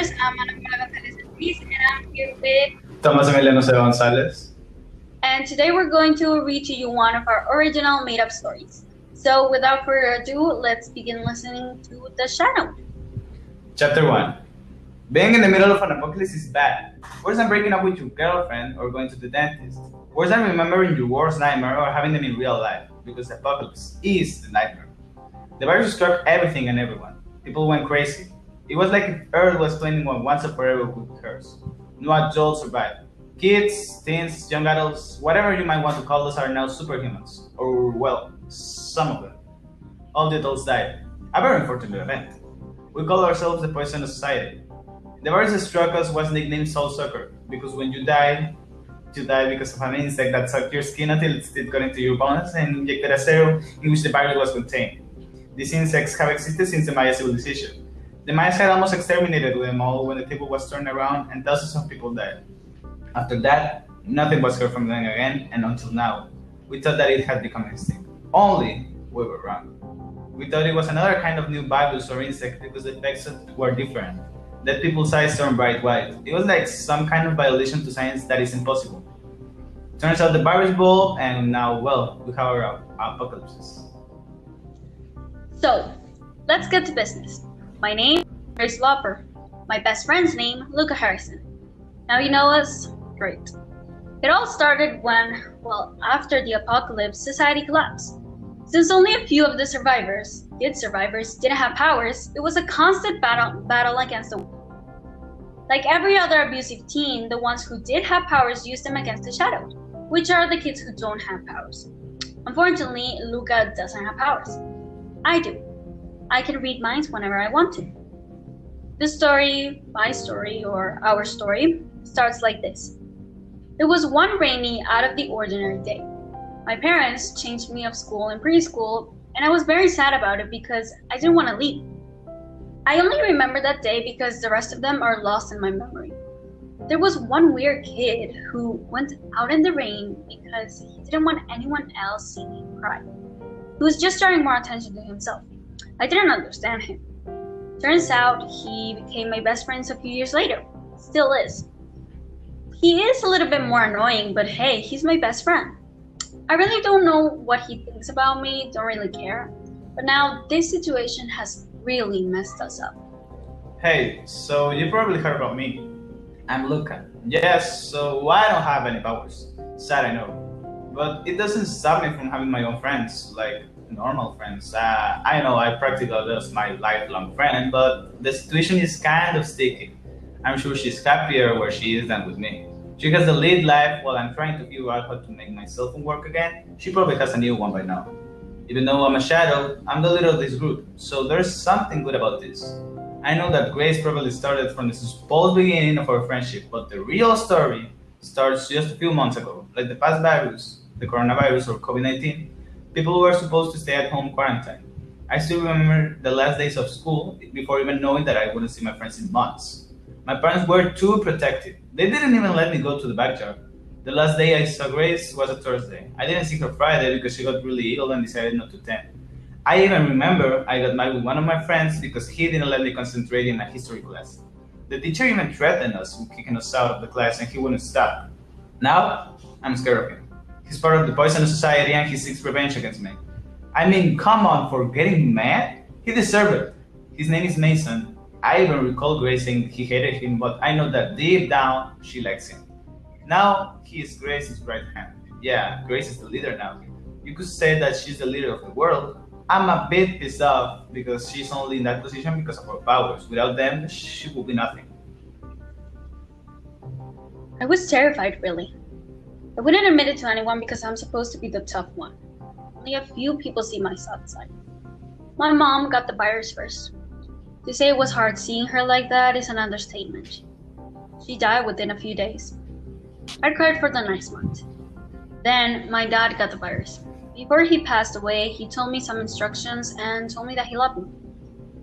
I'm Ana Paula Gonzalez Ortiz, and I'm here with Tomás Emiliano C. González. And today we're going to read to you one of our original made up stories. So without further ado, let's begin listening to The Shadow. Chapter 1 Being in the middle of an apocalypse is bad. Worse than breaking up with your girlfriend or going to the dentist. Worse than remembering your worst nightmare or having them in real life, because the apocalypse is the nightmare. The virus struck everything and everyone. People went crazy. It was like if Earth was planning on once a forever curse. No adults survived. Kids, teens, young adults, whatever you might want to call us, are now superhumans. Or, well, some of them. All the adults died. A very unfortunate event. We call ourselves the Poisonous Society. The virus that struck us was nicknamed Soul Sucker because when you die, you die because of an insect that sucked your skin until it got into your bones and injected a serum in which the virus was contained. These insects have existed since the Maya civilization. The Mayas had almost exterminated them all when the table was turned around and dozens of people died. After that, nothing was heard from them again, and until now, we thought that it had become extinct. Only we were wrong. We thought it was another kind of new virus or insect because the effects were different. That people's eyes turned bright white. It was like some kind of violation to science that is impossible. Turns out the virus evolved, and now, well, we have our apocalypses. So, let's get to business. My name is Lopper. My best friend's name, Luca Harrison. Now you know us? Great. It all started when, well, after the apocalypse, society collapsed. Since only a few of the survivors, did survivors, didn't have powers, it was a constant battle battle against the world. like every other abusive teen, the ones who did have powers used them against the shadow, which are the kids who don't have powers. Unfortunately, Luca doesn't have powers. I do. I can read minds whenever I want to. The story, my story, or our story, starts like this. It was one rainy, out of the ordinary day. My parents changed me of school in preschool, and I was very sad about it because I didn't want to leave. I only remember that day because the rest of them are lost in my memory. There was one weird kid who went out in the rain because he didn't want anyone else seeing him cry. He was just drawing more attention to himself. I didn't understand him. Turns out he became my best friend a few years later. Still is. He is a little bit more annoying, but hey, he's my best friend. I really don't know what he thinks about me, don't really care. But now this situation has really messed us up. Hey, so you probably heard about me. I'm Luca. Yes, so I don't have any powers. Sad, I know. But it doesn't stop me from having my own friends, like normal friends. Uh, I know I practically lost my lifelong friend, but the situation is kind of sticky. I'm sure she's happier where she is than with me. She has a lead life while I'm trying to figure out how to make my cell phone work again. She probably has a new one by now. Even though I'm a shadow, I'm the leader of this group, so there's something good about this. I know that Grace probably started from the supposed beginning of our friendship, but the real story starts just a few months ago. Like the past virus, the coronavirus or COVID 19, people were supposed to stay at home quarantine. I still remember the last days of school before even knowing that I wouldn't see my friends in months. My parents were too protective. They didn't even let me go to the backyard. The last day I saw Grace was a Thursday. I didn't see her Friday because she got really ill and decided not to attend. I even remember I got mad with one of my friends because he didn't let me concentrate in a history class. The teacher even threatened us with kicking us out of the class and he wouldn't stop. Now, I'm scared of him. He's part of the poisonous society and he seeks revenge against me. I mean, come on, for getting mad? He deserved it. His name is Mason. I even recall Grace saying he hated him, but I know that deep down she likes him. Now he is Grace's right hand. Yeah, Grace is the leader now. You could say that she's the leader of the world. I'm a bit pissed off because she's only in that position because of her powers. Without them, she would be nothing. I was terrified, really. I wouldn't admit it to anyone because I'm supposed to be the tough one. Only a few people see my soft side. My mom got the virus first. To say it was hard seeing her like that is an understatement. She died within a few days. I cried for the next month. Then my dad got the virus. Before he passed away, he told me some instructions and told me that he loved me.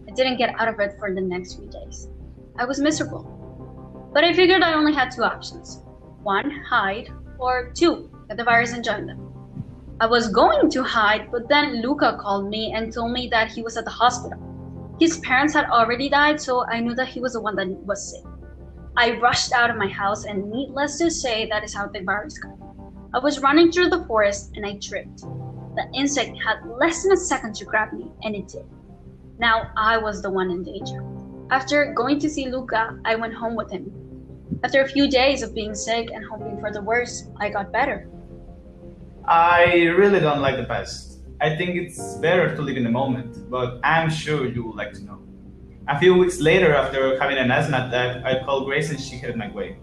I didn't get out of it for the next few days. I was miserable. But I figured I only had two options one, hide, or two, get the virus and join them. I was going to hide, but then Luca called me and told me that he was at the hospital. His parents had already died, so I knew that he was the one that was sick. I rushed out of my house, and needless to say, that is how the virus got. I was running through the forest and I tripped. The insect had less than a second to grab me, and it did. Now I was the one in danger. After going to see Luca, I went home with him. After a few days of being sick and hoping for the worst, I got better. I really don't like the past. I think it's better to live in the moment, but I'm sure you would like to know. A few weeks later, after having an asthma attack, I called Grace and she headed my way.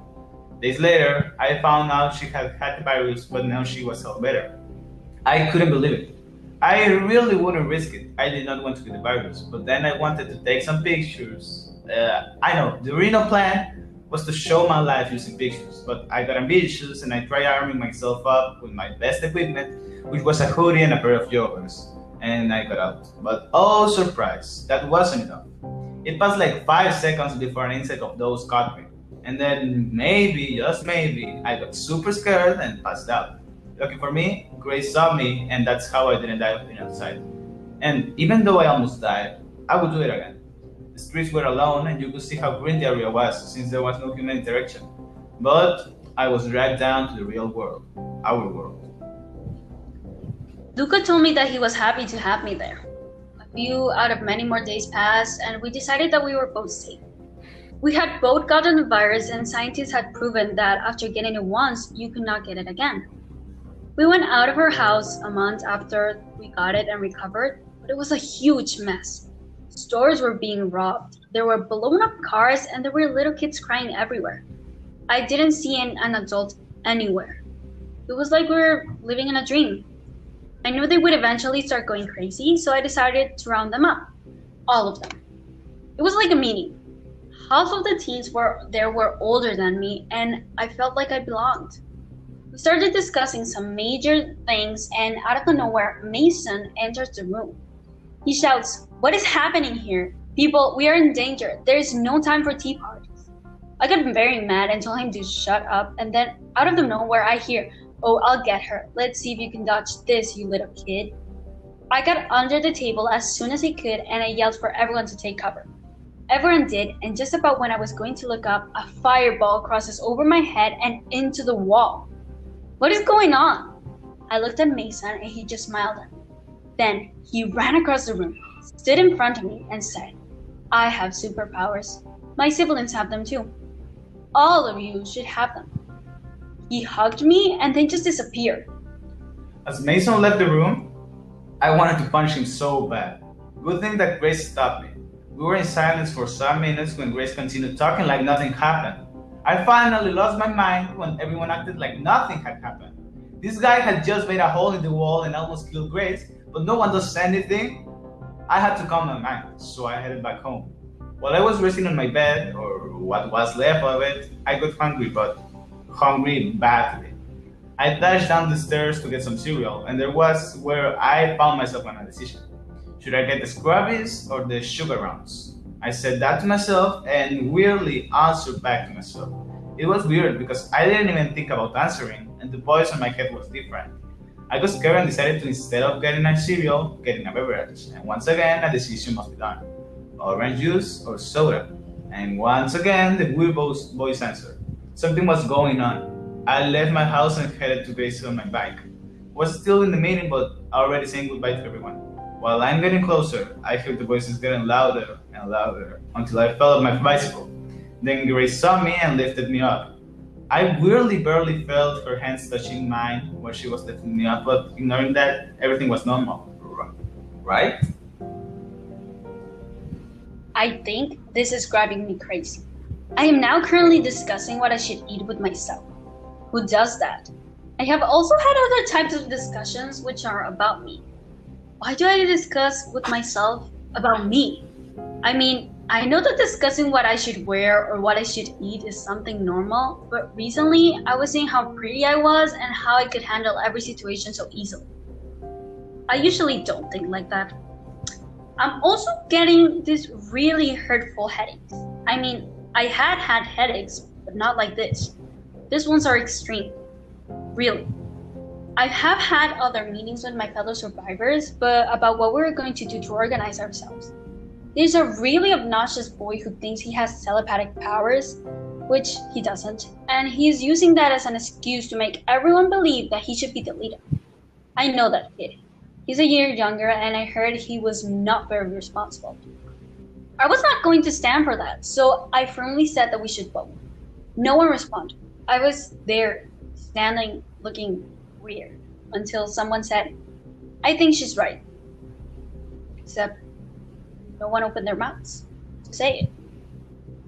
Days later, I found out she had had the virus, but now she was all better. I couldn't believe it. I really wouldn't risk it. I did not want to get the virus, but then I wanted to take some pictures. Uh, I know the original plan was to show my life using pictures, but I got ambitious and I tried arming myself up with my best equipment, which was a hoodie and a pair of joggers, and I got out. But oh, surprise, that wasn't enough. It passed like five seconds before an insect of those caught me, and then maybe, just maybe, I got super scared and passed out. Lucky for me, Grace saw me, and that's how I didn't die of being outside. And even though I almost died, I would do it again. The streets were alone, and you could see how green the area was since there was no human interaction. But I was dragged down to the real world, our world. Luca told me that he was happy to have me there. A few out of many more days passed, and we decided that we were both safe. We had both gotten the virus, and scientists had proven that after getting it once, you could not get it again. We went out of our house a month after we got it and recovered, but it was a huge mess. Stores were being robbed. There were blown up cars and there were little kids crying everywhere. I didn't see an, an adult anywhere. It was like we were living in a dream. I knew they would eventually start going crazy, so I decided to round them up. All of them. It was like a meeting. Half of the teens were there were older than me, and I felt like I belonged. We started discussing some major things, and out of nowhere, Mason enters the room. He shouts, What is happening here? People, we are in danger. There is no time for tea parties. I got very mad and told him to shut up, and then out of the nowhere, I hear, Oh, I'll get her. Let's see if you can dodge this, you little kid. I got under the table as soon as I could, and I yelled for everyone to take cover. Everyone did, and just about when I was going to look up, a fireball crosses over my head and into the wall. What is going on? I looked at Mason and he just smiled at me. Then he ran across the room, stood in front of me, and said, I have superpowers. My siblings have them too. All of you should have them. He hugged me and then just disappeared. As Mason left the room, I wanted to punch him so bad. Good thing that Grace stopped me. We were in silence for some minutes when Grace continued talking like nothing happened. I finally lost my mind when everyone acted like nothing had happened. This guy had just made a hole in the wall and almost killed Grace, but no one does anything. I had to calm my mind, so I headed back home. While I was resting on my bed, or what was left of it, I got hungry, but hungry badly. I dashed down the stairs to get some cereal, and there was where I found myself on a decision. Should I get the Scrubbies or the Sugar Rounds? I said that to myself and weirdly answered back to myself. It was weird because I didn't even think about answering, and the voice in my head was different. I got scared and decided to instead of getting a cereal, getting a beverage. And once again, a decision must be done: orange juice or soda. And once again, the weird voice answered. Something was going on. I left my house and headed to base on my bike. Was still in the meeting, but already saying goodbye to everyone. While I'm getting closer, I hear the voices getting louder and louder until I fell off my bicycle. Then Grace saw me and lifted me up. I weirdly barely felt her hands touching mine when she was lifting me up, but ignoring that, everything was normal. Right? I think this is driving me crazy. I am now currently discussing what I should eat with myself. Who does that? I have also had other types of discussions which are about me. Why do I discuss with myself about me? I mean, I know that discussing what I should wear or what I should eat is something normal, but recently I was seeing how pretty I was and how I could handle every situation so easily. I usually don't think like that. I'm also getting these really hurtful headaches. I mean, I had had headaches, but not like this. These ones are extreme. Really. I have had other meetings with my fellow survivors, but about what we're going to do to organize ourselves. There's a really obnoxious boy who thinks he has telepathic powers, which he doesn't, and he's using that as an excuse to make everyone believe that he should be the leader. I know that kid. He's a year younger, and I heard he was not very responsible. I was not going to stand for that, so I firmly said that we should vote. No one responded. I was there, standing, looking weird, until someone said, I think she's right. Except, no one opened their mouths to say it.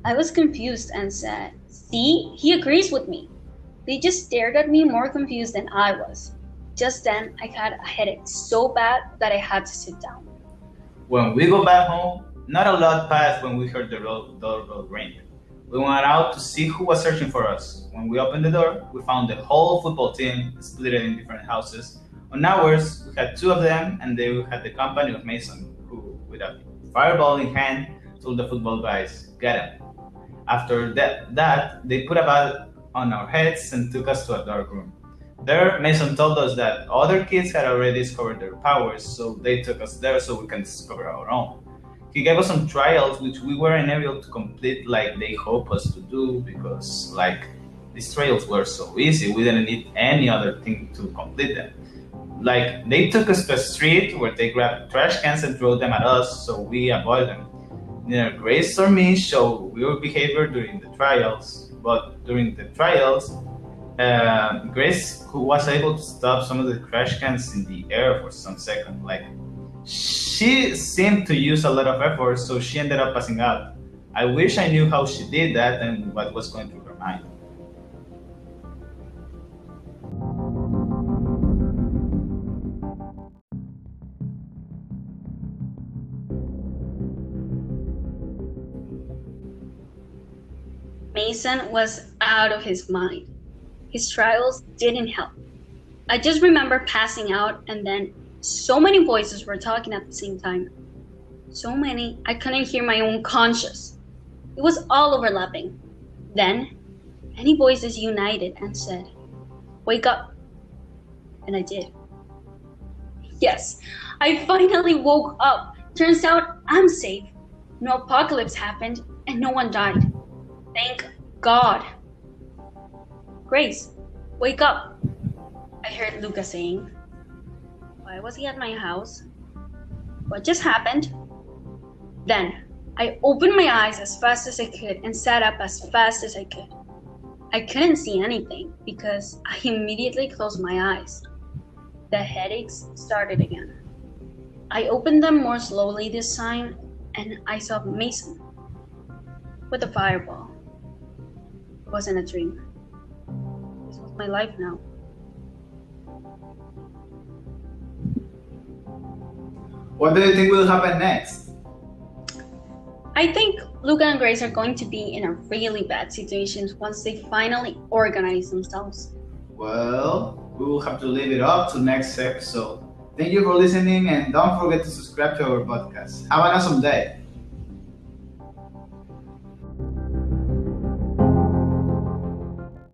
I was confused and said, See, he agrees with me. They just stared at me more confused than I was. Just then, I had a headache so bad that I had to sit down. When we go back home, not a lot passed when we heard the doorbell ring. We went out to see who was searching for us. When we opened the door, we found the whole football team split in different houses. On ours, we had two of them, and they had the company of Mason, who, with a fireball in hand, told the football guys, "Get him." After that, that they put a bat on our heads and took us to a dark room. There, Mason told us that other kids had already discovered their powers, so they took us there so we can discover our own. He gave us some trials which we weren't able to complete like they hoped us to do because like these trials were so easy, we didn't need any other thing to complete them. Like they took us to a street where they grabbed trash cans and threw them at us, so we avoided them. Neither Grace or me showed weird behavior during the trials, but during the trials, uh, Grace who was able to stop some of the trash cans in the air for some second. Like she seemed to use a lot of effort, so she ended up passing out. I wish I knew how she did that and what was going through her mind. Mason was out of his mind. His trials didn't help. I just remember passing out, and then so many voices were talking at the same time. So many, I couldn't hear my own conscience. It was all overlapping. Then, many voices united and said, Wake up. And I did. Yes, I finally woke up. Turns out I'm safe. No apocalypse happened, and no one died. Thank God. Grace, wake up. I heard Luca saying. Why was he at my house? What just happened? Then I opened my eyes as fast as I could and sat up as fast as I could. I couldn't see anything because I immediately closed my eyes. The headaches started again. I opened them more slowly this time and I saw Mason with a fireball. It wasn't a dream This was my life now. What do you think will happen next? I think Luca and Grace are going to be in a really bad situation once they finally organize themselves. Well, we will have to leave it up to next episode. Thank you for listening and don't forget to subscribe to our podcast. Have an awesome day.